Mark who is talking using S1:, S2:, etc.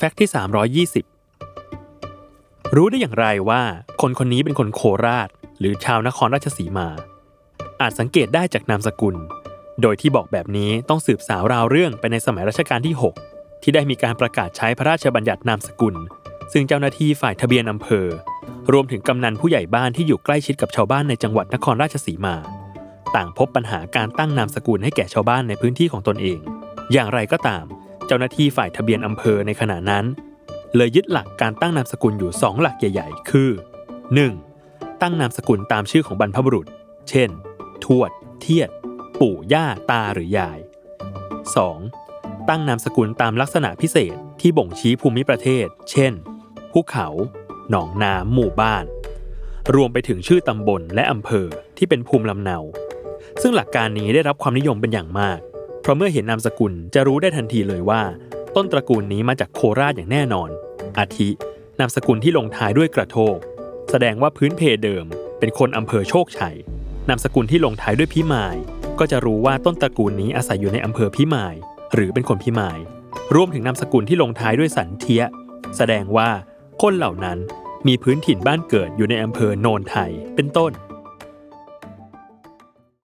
S1: แฟกต์ที่ 320 รู้ได้อย่างไรว่าคนคนนี้เป็นคนโคราช หรือชาวนครราชสีมา อาจสังเกตได้จากนามสกุล โดยที่บอกแบบนี้ต้องสืบสาวราวเรื่องไปในสมัยรัชกาลที่ 6 ที่ได้มีการประกาศใช้พระราชบัญญัตินามสกุล ซึ่งเจ้าหน้าที่ฝ่ายทะเบียนอำเภอ รวมถึงกำนันผู้ใหญ่บ้านที่อยู่ใกล้ชิดกับชาวบ้านในจังหวัดนครราชสีมา ต่างพบปัญหาการตั้งนามสกุลให้แก่ชาวบ้านในพื้นที่ของตนเอง อย่างไรก็ตาม เจ้าหน้าที่ฝ่ายทะเบียนอำเภอในขณะนั้น เลยยึดหลักการตั้งนามสกุลอยู่ 2 หลักใหญ่ ๆ คือ 1. ตั้งนามสกุลตามชื่อของบรรพบุรุษ เช่น ทวด เทียด ปู่ย่าตาหรือยาย 2. ตั้งนามสกุลตามลักษณะพิเศษที่บ่งชี้ภูมิประเทศ เช่น ภูเขา หนองน้ำหมู่บ้าน รวมไปถึงชื่อตำบลและอำเภอที่เป็นภูมิลำเนา ซึ่งหลักการนี้ได้รับความนิยมเป็นอย่างมาก ราะเมื่อเห็นนามสกุลจะรู้ได้ทันทีเลยว่า ต้นตระกูลนี้มาจากโคราชอย่างแน่นอน อาทินามสกุลที่ลงท้ายด้วยกระโทก แสดงว่าพื้นเพเดิม เป็นคนอำเภอโชคชัยนามสกุลที่ลงท้ายด้วยพิมาย ก็จะรู้ว่าต้นตระกูลนี้อาศัยอยู่ในอำเภอพิมาย หรือเป็นคนพิมาย รวมถึงนามสกุลที่ลงท้ายด้วยสันเทีย แสดงว่าคนเหล่านั้นมีพื้นถิ่นบ้านเกิดอยู่ในอำเภอโนนไทยเป็นต้น